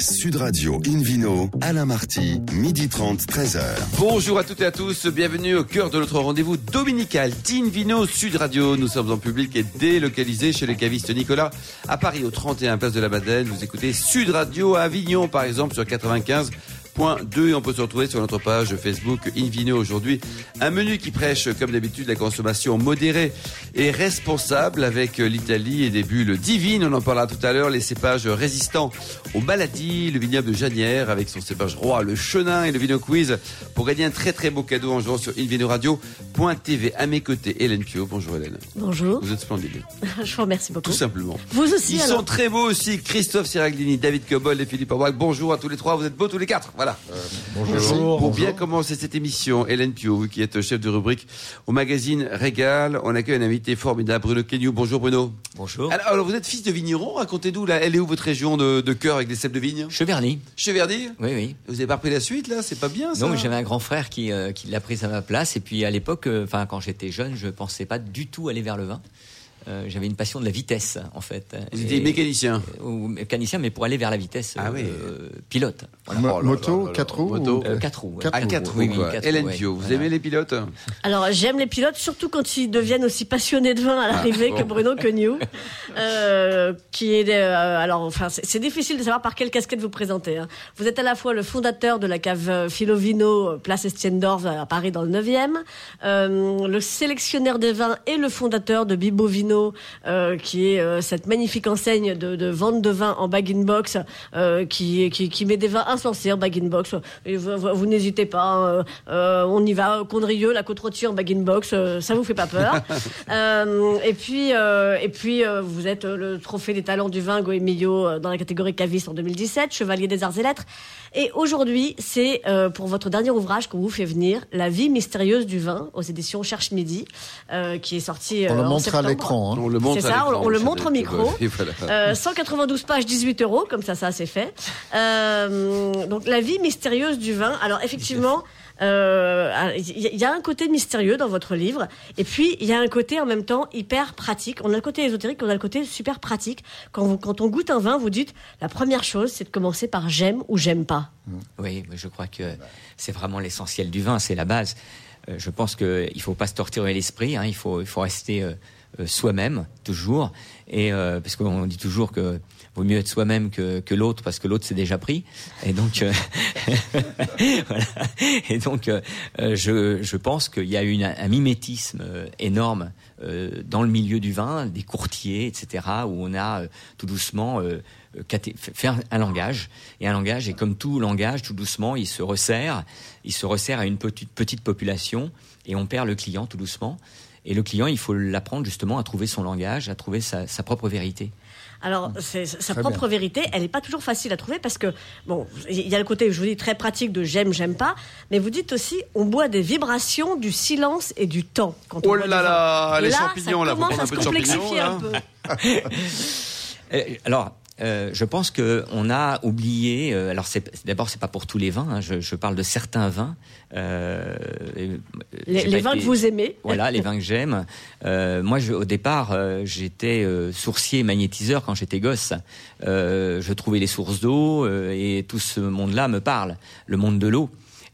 Sud Radio Invino, Alain Marty, midi 30, 13h. Bonjour à toutes et à tous, bienvenue au cœur de notre rendez-vous dominical d'Invino Sud Radio. Nous sommes en public et délocalisés chez le caviste Nicolas à Paris, au 31 Place de la Madeleine. Vous écoutez Sud Radio à Avignon, par exemple, sur 95 2 et on peut se retrouver sur notre page Facebook Invino aujourd'hui. Un menu qui prêche comme d'habitude la consommation modérée et responsable avec l'Italie et des bulles divines. On en parlera tout à l'heure. Les cépages résistants aux maladies. Le vignoble de Janière avec son cépage roi, le chenin et le vino quiz pour gagner un très très beau cadeau en jouant sur invinoradio.tv. À mes côtés, Hélène Pio. Bonjour Hélène. Bonjour. Vous êtes splendide. Je vous remercie beaucoup. Tout simplement. Vous aussi. Ils alors. sont très beaux aussi. Christophe Siraglini, David Cobol et Philippe Aubrac. Bonjour à tous les trois. Vous êtes beaux tous les quatre. Voilà. Bonjour. Pour bien commencer cette émission, Hélène Pio, vous qui êtes chef de rubrique au magazine Régal, on accueille un invité formidable, Bruno Kenyou. Bonjour Bruno. Bonjour. Alors, alors, vous êtes fils de vigneron, racontez-nous, là, elle est où votre région de, de cœur avec des cèpes de vigne? Cheverny. Cheverny? Oui, oui. Vous avez pas repris la suite là? C'est pas bien ça? Non, mais j'avais un grand frère qui, euh, qui l'a prise à ma place. Et puis à l'époque, euh, enfin quand j'étais jeune, je pensais pas du tout aller vers le vin. Euh, j'avais une passion de la vitesse, en fait. Vous étiez mécanicien. Ou mécanicien, mais pour aller vers la vitesse, Ah oui. euh, pilote. Voilà. Mo- Oh moto, là là 4 là, roues moto. ou- Euh, quatre roues. Quatre À roues. 4 Oui, roues, Hélène Pio, ouais. vous Voilà. aimez les pilotes? Alors j'aime les pilotes, surtout quand ils deviennent aussi passionnés de vin à l'arrivée que Bruno Cognou, euh, qui est euh, alors enfin c'est difficile de savoir par quelle casquette vous présentez. hein. Vous êtes à la fois le fondateur de la cave Filovino, place Estienne-d'Orve à Paris dans le 9e, euh, le sélectionneur des vins et le fondateur de Bibo Vino, euh, qui est euh, cette magnifique enseigne de, de vente de vin en bag-in-box, euh, qui, qui, qui met des vins insensés en bag-in-box. Et vous, vous- n'hésitez pas, euh, euh, on y va, Condrieux, la côte rôtie en bag-in-box, euh, ça vous fait pas peur. Euh, et puis, euh, et puis euh, vous êtes euh, le trophée des talents du vin Goemillo euh, dans la catégorie caviste en 2017, chevalier des arts et lettres. Et aujourd'hui, c'est euh, pour votre dernier ouvrage qu'on vous fait venir, La vie mystérieuse du vin, aux éditions Cherche Midi, euh, qui est sorti. On euh, le en montre à septembre. L'écran. hein. On le montre ça, on- le montre au micro. Pio. Et voilà. Euh, 192 pages, 18 euros, comme ça, ça c'est fait. Euh, donc la vie mystérieuse du vin. Alors effectivement, euh, il y, y a un côté mystérieux dans votre livre, et puis il y a un côté en même temps hyper pratique. On a le côté ésotérique, on a le côté super pratique. Quand, vous, quand on goûte un vin, vous dites la première chose, c'est de commencer par j'aime ou j'aime pas. Oui, mais je crois que c'est vraiment l'essentiel du vin, c'est la base. Je pense qu'il ne faut pas se torturer l'esprit, hein, il, faut, il faut rester soi-même, toujours. Et euh, parce qu'on dit toujours que vaut mieux être soi-même que, que l'autre, parce que l'autre c'est déjà pris. Et donc, euh. Et donc euh, euh, je, je pense qu'il y a une, un mimétisme euh, énorme euh, dans le milieu du vin, des courtiers, etc., où on a euh, tout doucement euh, euh, un, un langage. Et un langage, et comme tout langage, tout doucement, il se resserre, il se resserre à une petite, petite population, et on perd le client tout doucement. Et le client, il faut l'apprendre justement à trouver son langage, à trouver sa, sa propre vérité. Alors, c'est- sa Très propre vérité, elle n'est pas toujours facile à trouver parce que, bon, il y a le côté, je vous dis, très pratique de j'aime, j'aime pas, mais vous dites aussi, on boit des vibrations, du silence et du temps. Quand on Oh là là, les champignons, ça là, prendre un à peu se de champignons, complexifier là. un peu. Alors, euh, je pense que on a oublié. euh, alors, c'est, d'abord, c'est pas pour tous les vins. hein, je, je parle de certains vins. Euh, et, Les, les vins été- que vous aimez. Voilà, les vins que j'aime. Euh, moi, je, au départ, euh, j'étais euh, sourcier et magnétiseur quand j'étais gosse. Euh, je trouvais les sources d'eau euh, et tout ce monde-là me parle, le monde de l'eau.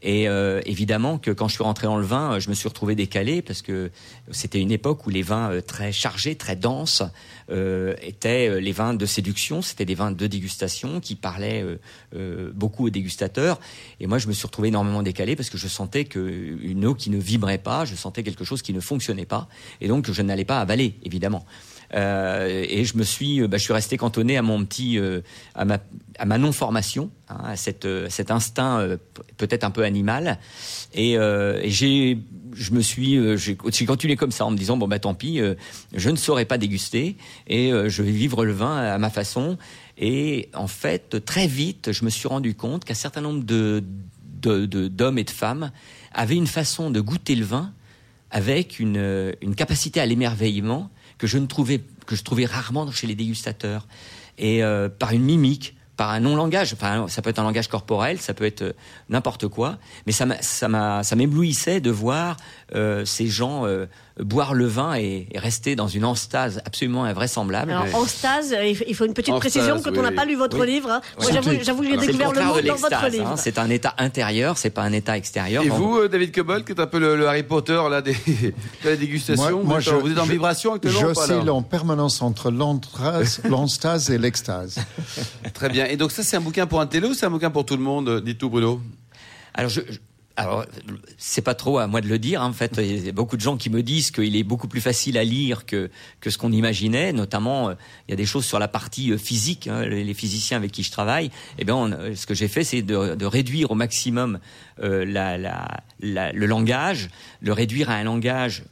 Et euh, évidemment que quand je suis rentré dans le vin, euh, je me suis retrouvé décalé parce que c'était une époque où les vins euh, très chargés, très denses, euh, étaient les vins de séduction. C'était des vins de dégustation qui parlaient beaucoup aux dégustateurs. Et moi, je me suis retrouvé énormément décalé parce que je sentais que une eau qui ne vibrait pas, je sentais quelque chose qui ne fonctionnait pas, et donc je n'allais pas avaler, évidemment. Euh, et je me suis, euh, bah, je suis resté cantonné à mon petit, euh, à ma, à ma non formation, hein, à cet instinct peut-être un peu animal. Et, j'ai, je me suis, j'ai continué comme ça en me disant bon bah tant pis, je ne saurais pas déguster et je vais vivre le vin à ma façon. Et en fait, très vite, je me suis rendu compte qu'un certain nombre de d'hommes et de femmes avaient une façon de goûter le vin avec une, une capacité à l'émerveillement que je ne trouvais que je trouvais rarement chez les dégustateurs. Et euh, par une mimique par un non-langage. Enfin ça peut être un langage corporel ça peut être euh, n'importe quoi. Mais ça ça m'éblouissait de voir euh, ces gens euh, boire le vin et, et rester dans une enstase absolument invraisemblable. Alors, en stase, il faut- une petite En précision stase, quand oui, on n'a oui. pas lu votre Oui. livre. hein. Moi, Oui. j'avoue, j'avoue que j'ai le découvert le mot de dans votre livre. hein. C'est un état intérieur, c'est pas un état extérieur. Et vous, euh, David Cobol, qui est un peu le, le Harry Potter là, des, de la dégustation, Moi- vous, moi, êtes, en- vous êtes en vibration actuellement J'oscille en permanence entre l'anstase et l'extase. Très bien. Et donc ça, c'est un bouquin pour un télo ou c'est un bouquin pour tout le monde Dites tout, Bruno? Alors, je, je- alors, c'est pas trop à moi de le dire. En fait, il y a beaucoup de gens qui me disent qu'il est beaucoup plus facile à lire que que ce qu'on imaginait. Notamment, euh, il y a des choses sur la partie euh, physique. hein. Les physiciens avec qui je travaille, eh bien, euh, ce que j'ai fait, c'est de, réduire au maximum le langage, le réduire à un langage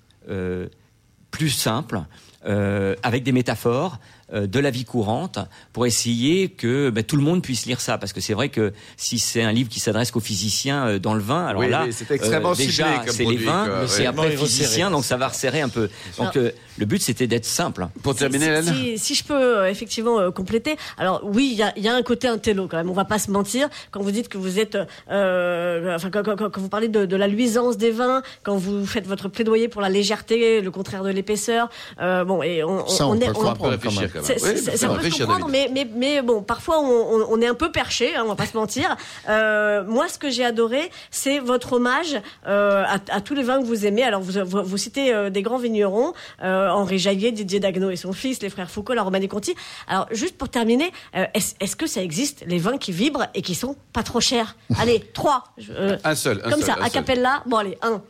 plus simple, avec des métaphores de la vie courante, pour essayer que ben, tout le monde puisse lire ça. Parce que c'est vrai que si c'est un livre qui s'adresse qu'aux physiciens euh, dans le vin, alors Oui, là, c'est extrêmement ciblé déjà, c'est les vins, ouais. après physicien, donc ça va resserrer un peu. Donc euh, le but, c'était d'être simple. Pour terminer, Hélène Si, si je peux euh, effectivement euh, compléter. Alors oui, il y a, il y a un côté intello quand même. On va pas se mentir. Quand vous dites que vous êtes, euh, enfin quand, quand- quand- quand vous parlez de, de la luisance des vins, quand vous faites votre plaidoyer pour la légèreté, le contraire de l'épaisseur. euh, bon, et on, Ça, on est, peut On peut quand réfléchir quand même. c'est- Oui, c'est- ça peut se comprendre, mais, mais, mais bon, parfois on, on- on est un peu perché, hein, on va pas se mentir. Euh, moi, ce que j'ai adoré, c'est votre hommage euh, à, à tous les vins que vous aimez. Alors, vous, vous, vous citez euh, des grands vignerons, euh, Henri Jaillet, Didier Dagno et son fils, les frères Foucault, la Romanée Conti. Alors, juste pour terminer, euh, est-ce que ça existe, les vins qui vibrent et qui sont pas trop chers? Allez, trois. euh, Un seul. un comme seul, ça, un a cappella. Bon, allez, un.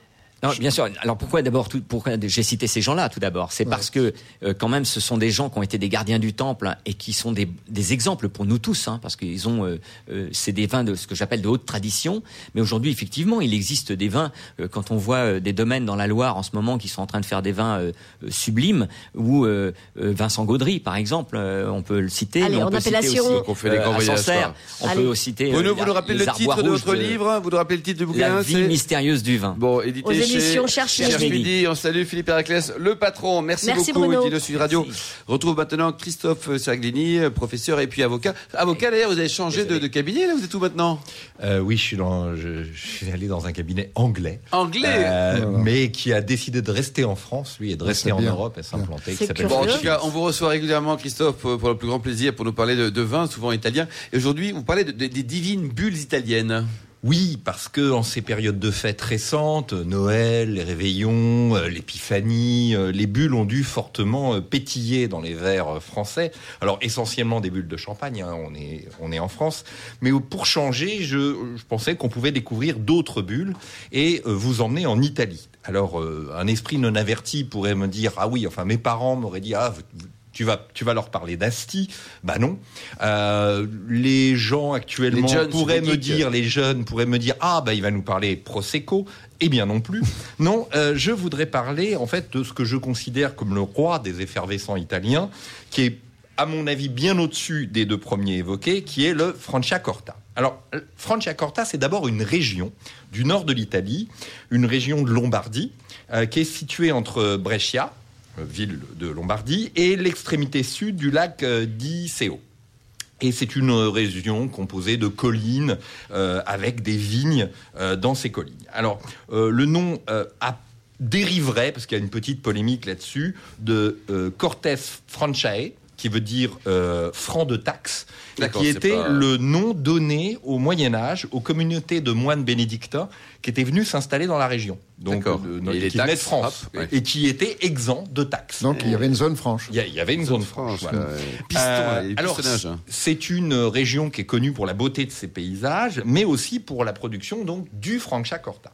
Non, bien sûr. Alors pourquoi d'abord tout, pourquoi j'ai cité ces gens-là tout d'abord? C'est parce que euh, quand même ce sont des gens qui ont été des gardiens du temple hein, et qui sont des, des exemples pour nous tous, hein, parce qu'ils ont euh, euh, c'est des vins de ce que j'appelle de haute tradition. Mais aujourd'hui, effectivement, il existe des vins euh, quand on voit euh, des domaines dans la Loire en ce moment qui sont en train de faire des vins euh, sublimes ou euh, euh, Vincent Gaudry par exemple, euh, on peut le citer. Allez, mais on en peut citer aussi, on fait des grands à voyages, Sancerre. On Allez. peut aussi citer. euh, Bruno, vous nous rappelez les le titre de votre livre? Vous nous rappelez le titre du bouquin? La vie mystérieuse du vin. Bon, édité éditions Cherche Midi. Midi. On salue Philippe Héraclès, le patron. Merci, Merci, beaucoup, Bruno. Dino Sud Radio. Merci. Retrouve maintenant Christophe Serglini, professeur et puis avocat. Avocat, d'ailleurs, vous avez changé de, de cabinet, là Vous êtes où maintenant? Euh, oui, je suis, dans, je, je suis allé dans un cabinet anglais. Anglais? Euh, mais qui a décidé de rester en France, lui, et de rester en bien. Europe et s'implanter. Bon, en tout cas, on vous reçoit régulièrement, Christophe, pour pour le plus grand plaisir, pour nous parler de, de vin, souvent italien. Et aujourd'hui, vous parlez de- de- des divines bulles italiennes. Oui, parce que en ces périodes de fêtes récentes, Noël, les réveillons, euh, l'épiphanie, euh, les bulles ont dû fortement euh, pétiller dans les verres français. Alors essentiellement des bulles de champagne, hein, on est on est en France, mais pour changer, je, je pensais qu'on pouvait découvrir d'autres bulles et vous emmener en Italie. Alors un esprit non averti pourrait me dire ah oui, enfin mes parents m'auraient dit ah tu vas, tu vas leur parler d'Asti Bah non. Euh, les gens actuellement Les pourraient me dire, les jeunes pourraient me dire, ah bah il va nous parler Prosecco. Eh bien non plus. non, euh, je voudrais parler en fait de ce que je considère comme le roi des effervescents italiens, qui est à mon avis bien au-dessus des deux premiers évoqués, qui est le Franciacorta. Alors, euh, Franciacorta, c'est d'abord une région du nord de l'Italie, une région de Lombardie, euh, qui est située entre Brescia, ville de Lombardie, et l'extrémité sud du lac euh, d'Iseo. Et c'est une région composée de collines euh, avec des vignes euh, dans ces collines. Alors, euh, le nom euh, dériverait, parce qu'il y a une petite polémique là-dessus, de euh, Cortes Francae, qui veut dire euh, franc de taxe, et qui c'est était pas- le nom donné au Moyen Âge aux communautés de moines bénédictins qui étaient venus s'installer dans la région. Donc, euh, Et qui de taxes, France, hop, ouais. et qui étaient exempts de taxes. Donc il y avait une zone franche. Il y, a- il y avait une zone franche. voilà. quoi. Piston, Euh, alors, hein. c'est une région qui est connue pour la beauté de ses paysages, mais aussi pour la production donc du Franciacorta.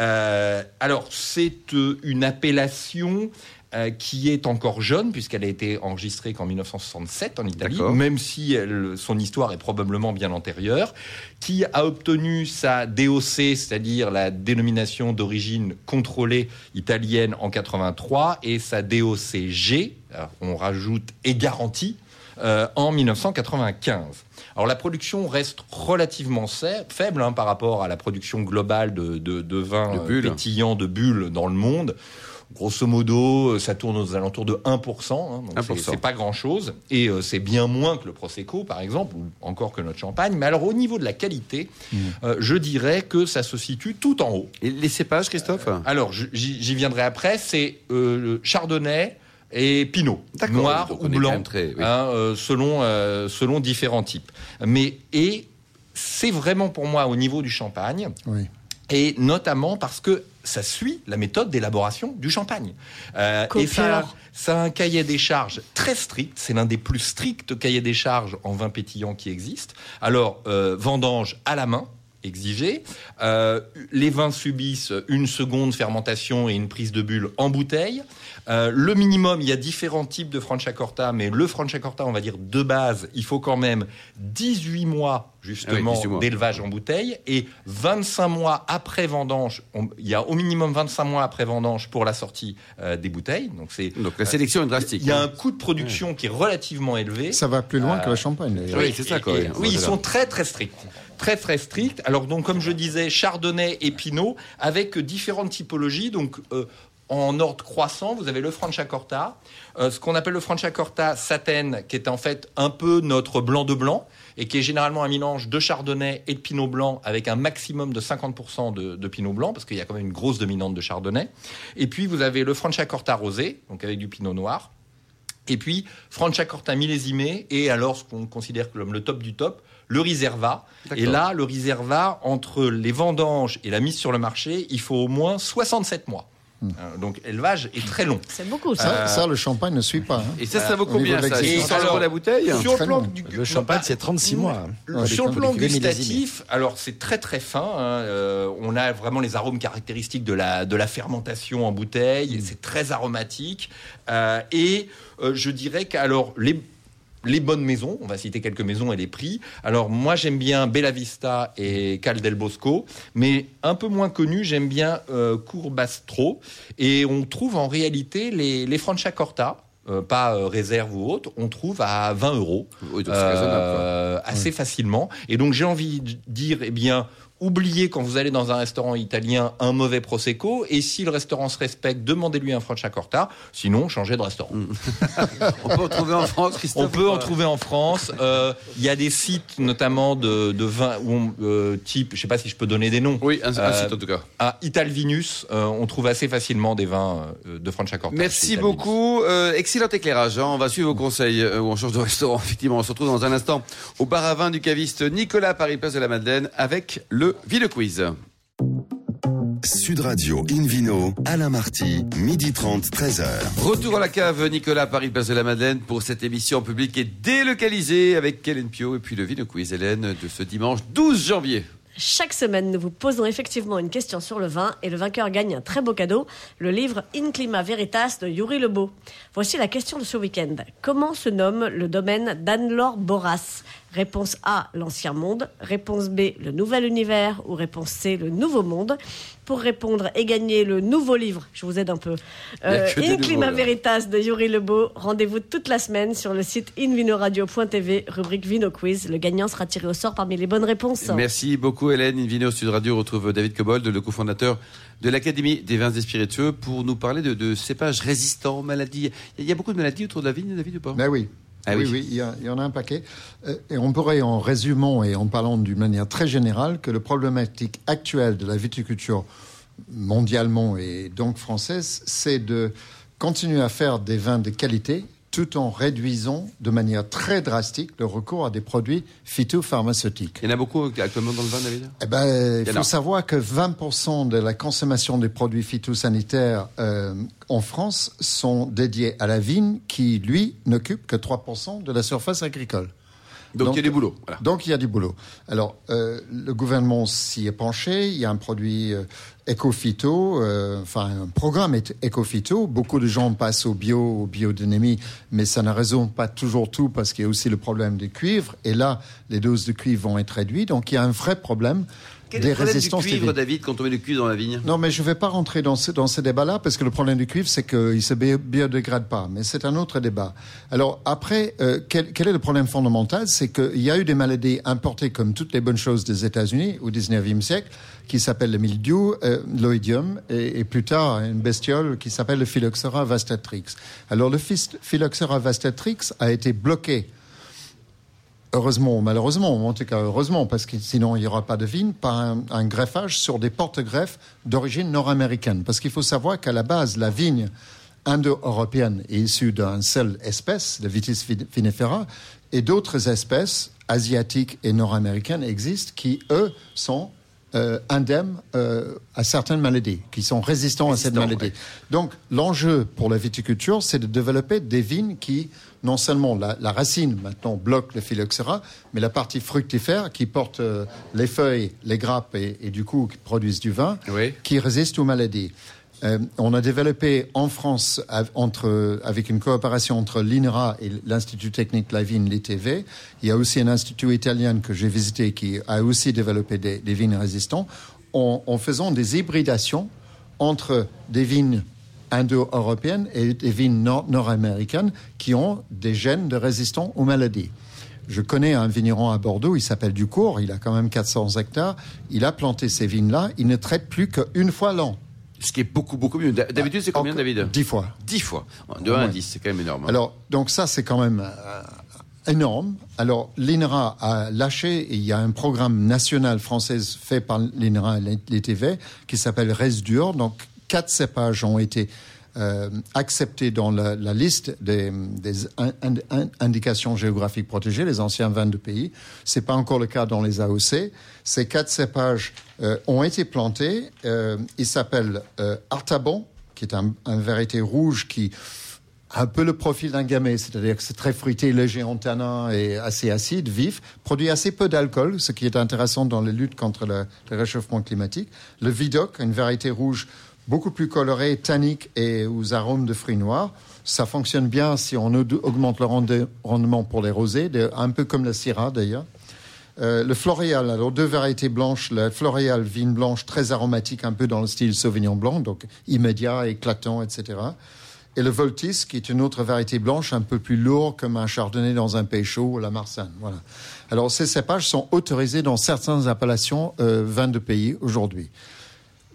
Euh, alors, c'est euh, une appellation euh, qui est encore jeune, puisqu'elle a été enregistrée qu'en 1967 en Italie, même si elle- son histoire est probablement bien antérieure, qui a obtenu sa DOC, c'est-à-dire la dénomination d'origine contrôlée italienne en 83, et sa DOCG, on rajoute et garantie, euh, en 1995. Alors la production reste relativement faible hein, par rapport à la production globale de, de, de vins pétillants de bulles dans le monde. Grosso modo, ça tourne aux alentours de 1%. hein, donc 1%. c'est- pas grand-chose. Et euh, c'est bien moins que le Prosecco, par exemple, ou encore que notre champagne. Mais alors, au niveau de la qualité, euh, je dirais que ça se situe tout en haut. Et les cépages, Christophe? Alors, j'y viendrai après. C'est euh, le Chardonnay et Pinot, D'accord, noir ou blanc, même très- oui. hein, euh, selon euh, selon différents types. Mais et c'est vraiment pour moi au niveau du champagne Oui. Et notamment parce que ça suit la méthode d'élaboration du champagne. Euh, et ça a un cahier des charges très strict. C'est l'un des plus stricts cahiers des charges en vin pétillant qui existe. Alors, euh, vendange à la main exigé. Euh, les vins subissent une seconde fermentation et une prise de bulle en bouteille. Euh, le minimum, il y a différents types de Franciacorta, mais le Franciacorta, on va dire de base, il faut quand même 18 mois justement Ah oui, 18 mois. d'élevage en bouteille et 25 mois après vendange. On- il y a au minimum 25 mois après vendange pour la sortie euh, des bouteilles. Donc c'est Donc la sélection est drastique. il y a hein. un coût de production qui est relativement élevé. Ça va plus loin Euh, que le champagne. d'ailleurs. Oui, c'est ça, quoi, Et- oui. oui, ils sont très très stricts. Très très stricts. Alors donc comme je disais, Chardonnay et Pinot avec différentes typologies. Donc euh, en ordre croissant, vous avez le Franciacorta, euh, ce qu'on appelle le Franciacorta Saten, qui est en fait un peu notre blanc de blanc et qui est généralement un mélange de Chardonnay et de Pinot blanc avec un maximum de 50% de, de Pinot blanc parce qu'il y a quand même une grosse dominante de Chardonnay. Et puis vous avez le Franciacorta rosé, donc avec du Pinot noir. Et puis, Franciacorta millésimé, et alors ce qu'on considère comme le top du top, le Riserva. Et là, le Riserva, entre les vendanges et la mise sur le marché, il faut au moins 67 mois. Euh, donc, élevage est très long. C'est beaucoup, ça. Ça, ça, le champagne ne suit pas. hein. Et ça, ça vaut combien ça l'existence. 600 euros la bouteille Sur le plan du Le champagne, c'est 36 mois. Le- sur le plan gustatif, alors c'est très très fin. hein, euh, on a vraiment les arômes caractéristiques de la, de la fermentation en bouteille. C'est très aromatique. Euh, et euh, je dirais qu'alors les les bonnes maisons, on va citer quelques maisons et les prix. Alors moi j'aime bien Bella Vista et Cal del Bosco, mais un peu moins connu, j'aime bien euh, Courbastro. Et on trouve en réalité les, les Franciacorta, euh, pas euh, réserve ou autre, on trouve à 20 euros Oui, donc euh, assez facilement. Et donc j'ai envie de dire, eh bien, oubliez quand vous allez dans un restaurant italien un mauvais prosecco. Et si le restaurant se respecte, demandez-lui un Franciacorta. Sinon, changez de restaurant. On peut en trouver en France, Christophe On peut en trouver en France. Euh, Il y a des sites, notamment de, de vins, où on- euh, type, je sais pas si je peux donner des noms. Oui, un, un Euh, site en tout cas. À Italvinus, euh, on trouve assez facilement des vins de Franciacorta. Merci beaucoup. Excellent éclairage. hein. On va suivre vos conseils où on change de restaurant. Effectivement, on se retrouve dans un instant au bar à vin du caviste Nicolas Paris Place de la Madeleine avec le Ville Quiz. Sud Radio Invino, Alain Marty, midi 30, 13h. Retour à la cave Nicolas Paris Place de la Madeleine pour cette émission publique et délocalisée avec Hélène Pio et puis le Ville Quiz Hélène de ce dimanche 12 janvier. Chaque semaine, nous vous posons effectivement une question sur le vin et le vainqueur gagne un très beau cadeau, le livre In Clima Veritas de Yuri Lebeau. Voici la question de ce week-end. Comment se nomme le domaine d'Anne-Laure Boras? Réponse A, l'ancien monde. Réponse B, le nouvel univers. Ou réponse C, le nouveau monde. Pour répondre et gagner le nouveau livre, je vous aide un peu. Des In Clima. Veritas de Yuri Lebeau. Rendez-vous toute la semaine sur le site invinoradio.tv, rubrique Vino Quiz. Le gagnant sera tiré au sort parmi les bonnes réponses. Merci beaucoup Hélène. Invino Sud Radio retrouve David Cobold, le cofondateur de l'Académie des vins et spiritueux, pour nous parler de, de cépages résistants aux maladies. Il y a beaucoup de maladies autour de la vigne, David, ou pas? Ben oui. Ah oui, oui. il y en a un paquet. Euh, et on pourrait, en résumant et en parlant d'une manière très générale, que le problématique actuelle de la viticulture mondialement et donc française, c'est de continuer à faire des vins de qualité tout en réduisant de manière très drastique le recours à des produits phytopharmaceutiques. Il y en a beaucoup actuellement dans le vin, David? Eh ben, Il faut savoir que 20% de la consommation des produits phytosanitaires euh, en France sont dédiés à la vigne, qui, lui, n'occupe que 3% de la surface agricole. Donc, Donc- il y a du boulot. Voilà. Donc il y a du boulot. Alors euh, le gouvernement s'y est penché. Il y a un produit euh, éco-phyto, euh, enfin un programme éco-phyto. Beaucoup de gens passent au bio, au biodynamie, mais ça ne résout pas toujours tout parce qu'il y a aussi le problème du cuivre. Et là, les doses de cuivre vont être réduites. Donc il y a un vrai problème Quel est le problème du résistances cuivre. David, quand on met du cuivre dans la vigne? Non, mais je ne vais pas rentrer dans ce, dans ce débat-là parce que le problème du cuivre, c'est qu'il ne se bio- biodégrade pas. Mais c'est un autre débat. Alors après, euh, quel, quel est le problème fondamental? C'est qu'il y a eu des maladies importées comme toutes les bonnes choses des États-Unis au 19e siècle qui s'appellent le mildiou, euh, l'oïdium et, et plus tard une bestiole qui s'appelle le Phylloxera vastatrix. Alors le Phylloxera vastatrix a été bloqué heureusement ou malheureusement, en tout cas heureusement, parce que sinon il n'y aura pas de vigne, par un, un greffage sur des porte-greffes d'origine nord-américaine. Parce qu'il faut savoir qu'à la base, la vigne indo-européenne est issue d'une seule espèce, le Vitis vinifera, et d'autres espèces asiatiques et nord-américaines existent qui, eux, sont euh, indemnes euh, à certaines maladies, qui sont résistants à cette maladie. ouais. Donc, l'enjeu pour la viticulture, c'est de développer des vignes qui, non seulement la, la racine maintenant bloque le phylloxéra, mais la partie fructifère qui porte euh, les feuilles, les grappes et, et du coup qui produisent du vin, Oui. qui résistent aux maladies. Euh, on a développé en France, avec une coopération entre l'INRA et l'Institut technique de la vigne, l'ITV. Il y a aussi un institut italien que j'ai visité qui a aussi développé des, vignes résistantes en, faisant des hybridations entre des vignes indo-européennes et des vignes nord- nord-américaines qui ont des gènes de résistants aux maladies. Je connais un vigneron à Bordeaux, il s'appelle Ducourt, il a quand même 400 hectares. Il a planté ces vignes-là, il ne traite plus qu'une fois l'an. Ce qui est beaucoup, beaucoup mieux. D'ha- D'habitude, c'est combien, David Dix fois. 10 fois. De 1 à Ouais. 10, c'est quand même énorme. hein. Alors, donc ça, c'est quand même euh, énorme. Alors, l'INRA a lâché, et il y a un programme national français fait par l'INRA et l'ITV qui s'appelle Resdur. Donc, quatre cépages ont été euh, acceptés dans la, la liste des, des in- in- in- indications géographiques protégées, les anciens 22 pays. C'est pas encore le cas dans les AOC. Ces quatre cépages euh, ont été plantés. Euh, ils s'appellent euh, Artaban, qui est un, un variété rouge qui un peu le profil d'un gamay, c'est-à-dire que c'est très fruité, léger en tanin et assez acide, vif, produit assez peu d'alcool, ce qui est intéressant dans les luttes contre le, le réchauffement climatique. Le Vidocq, une variété rouge beaucoup plus colorée, tannique et aux arômes de fruits noirs. Ça fonctionne bien si on au- augmente le rende- rendement pour les rosés, un peu comme la Syrah d'ailleurs. Euh, le Floréal, alors deux variétés blanches. Le Floréal, vigne blanche très aromatique, un peu dans le style Sauvignon blanc, donc immédiat, éclatant, etc. Et le Voltis, qui est une autre variété blanche, un peu plus lourd, comme un chardonnay dans un pays chaud ou la Marsanne. Voilà. Alors, ces cépages sont autorisés dans certaines appellations euh, vins de pays aujourd'hui.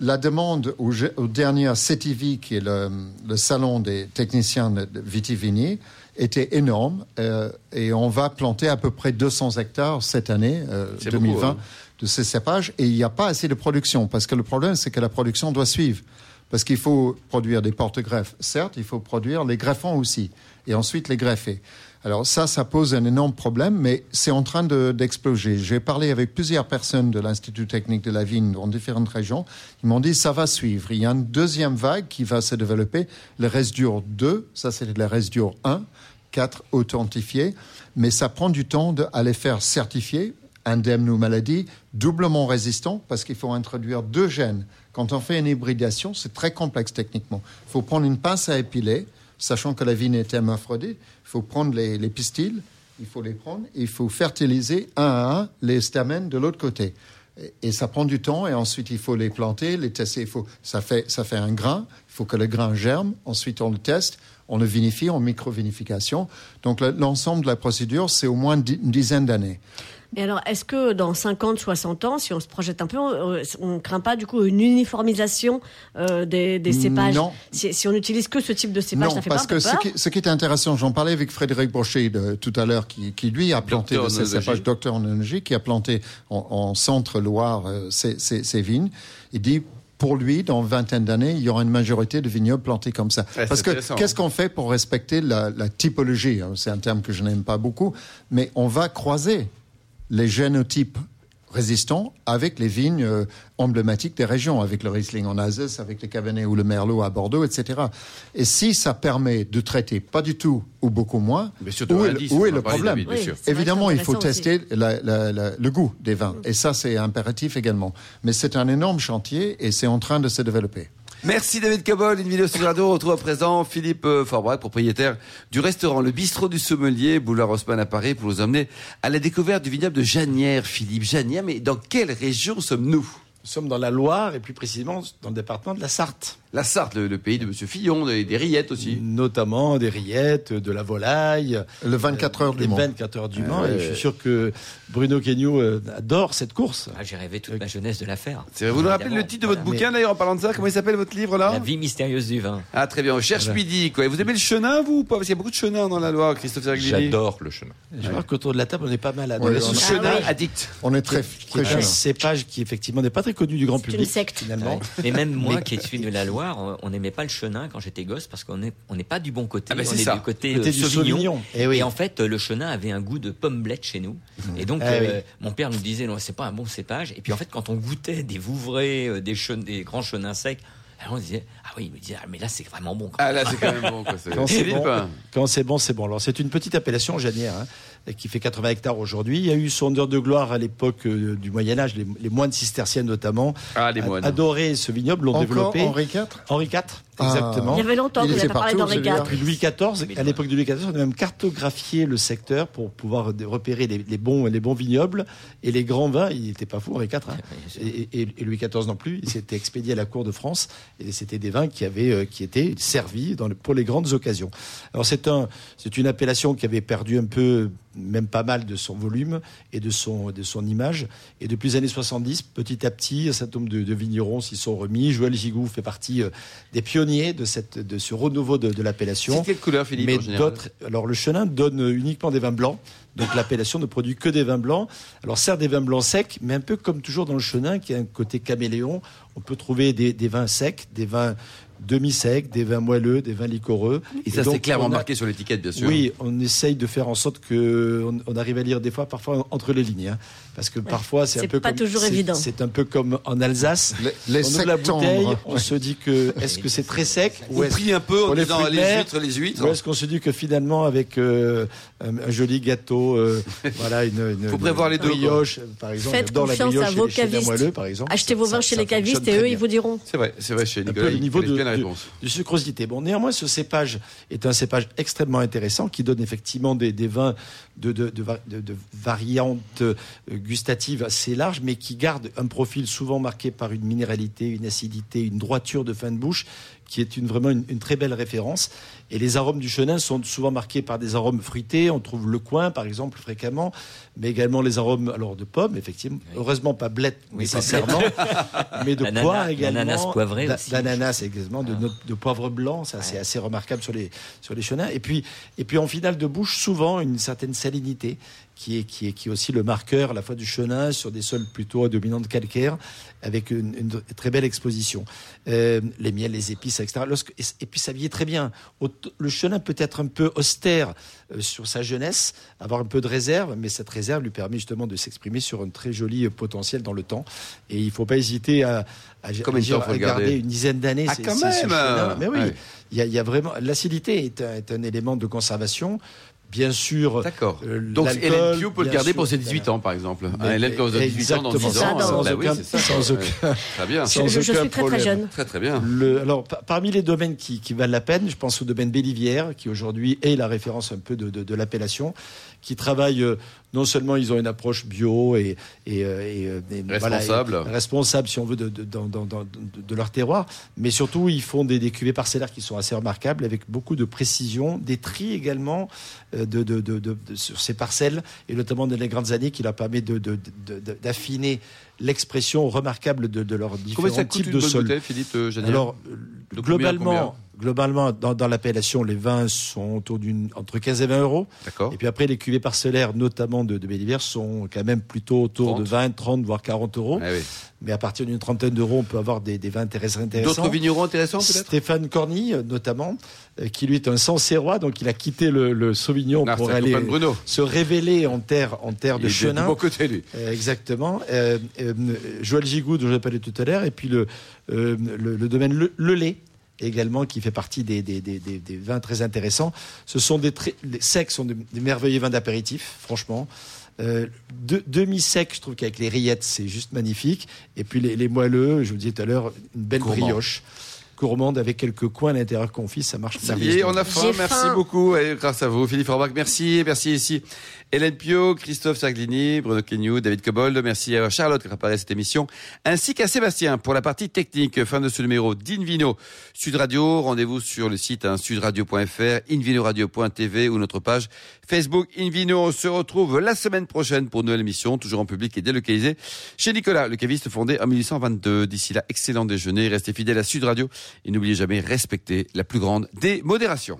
La demande au, au dernier CETIVI, qui est le, le salon des techniciens de, vitiviniers, était énorme euh, et on va planter à peu près 200 hectares cette année, euh, C'est 2020, beaucoup, hein. de ces cépages et il n'y a pas assez de production parce que le problème c'est que la production doit suivre. Parce qu'il faut produire des porte-greffes, certes, il faut produire les greffons aussi, et ensuite les greffés. Alors ça, ça pose un énorme problème, mais c'est en train de- d'exploser. J'ai parlé avec plusieurs personnes de l'Institut technique de la vigne dans différentes régions. Ils m'ont dit ça va suivre. Il y a une deuxième vague qui va se développer, le Resdur 2, ça c'est le Resdur 1, 4 authentifiés, mais ça prend du temps à les faire certifier indemnes aux maladies, doublement résistants, parce qu'il faut introduire deux gènes. Quand on fait une hybridation, c'est très complexe techniquement. Il faut prendre une pince à épiler, sachant que la vigne est hermaphrodite. Il faut prendre les, pistils, il faut les prendre, il faut fertiliser un à un les stamens de l'autre côté. Et, ça prend du temps, et ensuite il faut les planter, les tester. Il faut, ça, fait, ça fait un grain, il faut que le grain germe, ensuite on le teste, on le vinifie en micro-vinification. Donc le- l'ensemble de la procédure, c'est au moins une dizaine d'années. Et alors, est-ce que dans 50, 60 ans, si on se projette un peu, on ne craint pas du coup une uniformisation euh, des, des cépages? Non. si, si on n'utilise que ce type de cépage, non, ça fait parce pas que peu ce peur? qui, ce qui est intéressant, j'en parlais avec Frédéric Brochet de, tout à l'heure, qui, qui lui a planté Docteur de ces cépages, docteur en œnologie, qui a planté en, en centre-Loire euh, vignes. Il dit, pour lui, dans une vingtaine d'années, il y aura une majorité de vignobles plantés comme ça. Ouais, Parce que qu'est-ce qu'on fait pour respecter la, la typologie hein? C'est un terme que je n'aime pas beaucoup, mais on va croiser les génotypes résistants avec les vignes euh, emblématiques des régions, avec le Riesling en Alsace, avec le Cabernet ou le Merlot à Bordeaux, etc. Et si ça permet de traiter pas du tout ou beaucoup moins, Mais où est, indice, où est le problème David, Oui, Évidemment, il faut tester la- la- la- le goût des vins. Et ça, c'est impératif également. Mais c'est un énorme chantier et c'est en train de se développer. Merci David Cabol, une vidéo sur radio. On retrouve à présent Philippe euh, Forbrac, propriétaire du restaurant Le Bistrot du Sommelier, boulevard Haussmann à Paris, pour nous emmener à la découverte du vignoble de Janière. Philippe Janière, mais dans quelle région sommes-nous? Nous sommes dans la Loire et plus précisément dans le département de la Sarthe. La Sarthe, le, le pays de Monsieur Fillon, des, des rillettes aussi. Notamment des rillettes, de la volaille. Le 24 heures du les Mans. 24 heures du Mans. ouais. Et je suis sûr que Bruno Kenyo euh, adore cette course. Ah, J'ai rêvé toute ma jeunesse de la faire. C'est Vous nous rappelez le titre de votre Voilà. bouquin d'ailleurs en parlant de ça Comment il s'appelle votre livre là La vie mystérieuse du vin. Ah très bien, on cherche midi quoi. Et vous aimez le chenin vous ou pas Parce qu'il y a beaucoup de chenin dans la Loire, Christophe Serglini. J'adore le chenin. Je vois qu'autour de la table, on est pas mal à Ouais, est- Chenin Ah oui. addict. On est très, très est un cépage qui effectivement n'est pas très connu du grand C'est une public secte. finalement. Et même moi qui suis de la Loire, on- on n'aimait pas le chenin quand j'étais gosse parce qu'on n'est on n'est pas du bon côté. Ah ben, on est ça. du côté, Côté euh, du Sauvignon. Sauvignon. Eh oui. Et en fait, le chenin avait un goût de pomme blette chez nous. Et donc, Ah euh, oui. mon père nous disait, non, c'est pas un bon cépage. Et puis en fait, quand on goûtait des Vouvray, euh, des, chen- des grands chenins secs, alors on disait, ah oui, il me disait, ah, mais là, c'est vraiment bon. quand Ah là c'est quand même bon quoi. Quand c'est bon, quand c'est bon, c'est bon. Alors c'est une petite appellation janière hein, qui fait 80 hectares aujourd'hui. Il y a eu son heure de gloire à l'époque euh, du Moyen Âge, les, les moines cisterciens notamment. Ah les moines. Adoraient ce vignoble, l'ont Encore développé. Henri IV Henri IV. Exactement. Il y avait longtemps Il que vous était n'avez pas parlé partout, d'Henri. IV. Louis XIV, à l'époque de Louis XIV, on a même cartographié le secteur pour pouvoir repérer les, les bons, les bons vignobles et les grands vins. Il n'était pas fou, Henri IV. hein. Et, et- et Louis XIV non plus. Il s'était expédié à la cour de France et c'était des vins qui avaient, euh, qui étaient servis dans le- pour les grandes occasions. Alors c'est un, c'est une appellation qui avait perdu un peu, même pas mal de son volume et de son, de son image. Et depuis les années 70, petit à petit, un certain nombre de, de vignerons s'y sont remis. Joël Gigou fait partie euh, des pionniers de cette, de ce renouveau de, de l'appellation. C'est quelle couleur Philippe Mais d'autres. Alors, le chenin donne uniquement des vins blancs. Donc, l'appellation ne produit que des vins blancs. Alors, certes, des vins blancs secs, mais un peu comme toujours dans le chenin, qui a un côté caméléon. On peut trouver des, des vins secs, des vins demi-secs, des vins moelleux, des vins liquoreux. Et ça c'est clairement a- marqué sur l'étiquette bien sûr. Oui, on essaye de faire en sorte que on, on arrive à lire des fois, parfois entre les lignes, hein. parce que parfois c'est un C'est peu pas comme toujours évident. C'est un peu comme en Alsace. Les, les on ouvre la bouteille, on se dit que est-ce que c'est très sec On ou est-ce prie un peu en les disant les mer, huîtres, les huîtres. ou est-ce qu'on se dit que finalement, avec euh, un, joli gâteau, euh, voilà, une, une, Faut une prévoir les deux, brioche, par exemple, Faites la confiance brioche à vos les chez les cavistes. moelleux, par exemple. Achetez vos vins chez les cavistes et eux, ils vous diront. C'est vrai, c'est vrai chez Nicolas. niveau de, la de- sucrosité. Bon, néanmoins, ce cépage est un cépage extrêmement intéressant qui donne effectivement des, des vins de, de, de, va- de- de variantes euh, gustatives assez larges, mais qui garde un profil souvent marqué par une minéralité, une acidité, une droiture de fin de bouche qui est une, vraiment une, une très belle référence. Et les arômes du chenin sont souvent marqués par des arômes fruités. On trouve le coin, par exemple, fréquemment, mais également les arômes alors de pommes, effectivement. Heureusement pas blette Oui, nécessairement, mais de poire également. l'ananas poivré aussi. De, note- de poivre blanc, ça c'est assez remarquable sur les sur les chenins. Et puis et puis en finale de bouche, souvent une certaine salinité qui est, qui est, qui est aussi le marqueur à la fois du chenin sur des sols plutôt à dominante calcaire, avec une, une très belle exposition. Euh, les miels, les épices, etc. Lorsque- et, et puis vieillit très bien. Le chenin peut être un peu austère euh, sur sa jeunesse, avoir un peu de réserve, mais cette réserve lui permet justement de s'exprimer sur un très joli potentiel dans le temps. Et il ne faut pas hésiter à, à, à faut le garder? une dizaine d'années. Ah, quand ce même. Mais oui, Ouais. il y, a, il y a vraiment l'acidité est un élément de conservation. Bien sûr, D'accord. euh, Donc Hélène Pio peut le garder sûr, pour ses 18 ans par exemple. Mais- Hein, Hélène avez 18 ans dans 10 exactement, ans. sans bah oui, aucun- c'est ça. sans aucun- Très bien. sans Je, je aucun suis très très problème. jeune. Très très bien. Le- alors, pa- parmi les domaines qui, qui valent la peine, je pense au domaine Bélivière, qui aujourd'hui est la référence un peu de, de- de l'appellation, qui travaille euh, non seulement ils ont une approche bio et, et, euh, et, euh, et Responsable. responsable si on veut de, de, de- de leur terroir, mais surtout ils font des, des cuvées parcellaires qui sont assez remarquables avec beaucoup de précision, des tris également de, de, de- de- de- sur ces parcelles et notamment dans les grandes années qui leur permet d'affiner l'expression remarquable de, de leurs différents ça coûte types une de sols. Philippe euh, Alors, combien, globalement, combien? Globalement dans, dans l'appellation, les vins sont autour d'une entre 15 et 20 euros. D'accord. Et puis après, les cuvées parcellaires, notamment de, de sont quand même plutôt autour 30. de 20, 30, voire 40 euros. Ah oui. Mais à partir d'une trentaine d'euros, on peut avoir des, des vins intéressants. intéressants. D'autres vignerons intéressants peut-être? Stéphane Cornille, notamment, euh, qui lui est un Sancerrois, donc il a quitté le, le Sauvignon Ah, pour aller Bruno. se révéler en terre, en terre Il de chenin. bon côté lui. Euh, exactement. Euh, euh, Joël Gigou, dont j'ai parlé tout à l'heure, et puis le, euh, le, le domaine Le, Le Lait également qui fait partie des, des, des, des- des vins très intéressants. Ce sont des très, les secs sont des, des merveilleux vins d'apéritif, franchement. Euh, de- demi-sec, je trouve qu'avec les rillettes, c'est juste magnifique. Et puis les, les moelleux, je vous disais tout à l'heure, une belle Gourmand. brioche. Gourmande avec quelques coins à l'intérieur confits, ça marche est, on a faim. Merci faim. beaucoup. Et grâce à vous, Philippe Forbach. Merci. Merci ici. Hélène Pio, Christophe Sarglini, Bruno Kenyu, David Cobold. Merci à Charlotte qui a préparé cette émission. Ainsi qu'à Sébastien pour la partie technique. Fin de ce numéro d'Invino Sud Radio. Rendez-vous sur le site hein, sudradio.fr, invinoradio.tv ou notre page Facebook Invino. On se retrouve la semaine prochaine pour une nouvelle émission, toujours en public et délocalisée chez Nicolas, le caviste fondé en 1822. D'ici là, excellent déjeuner. Restez fidèles à Sud Radio et n'oubliez jamais, respecter la plus grande des modérations.